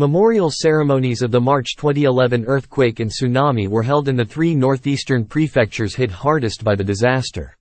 Memorial ceremonies of the March 2011 earthquake and tsunami were held in the three northeastern prefectures hit hardest by the disaster.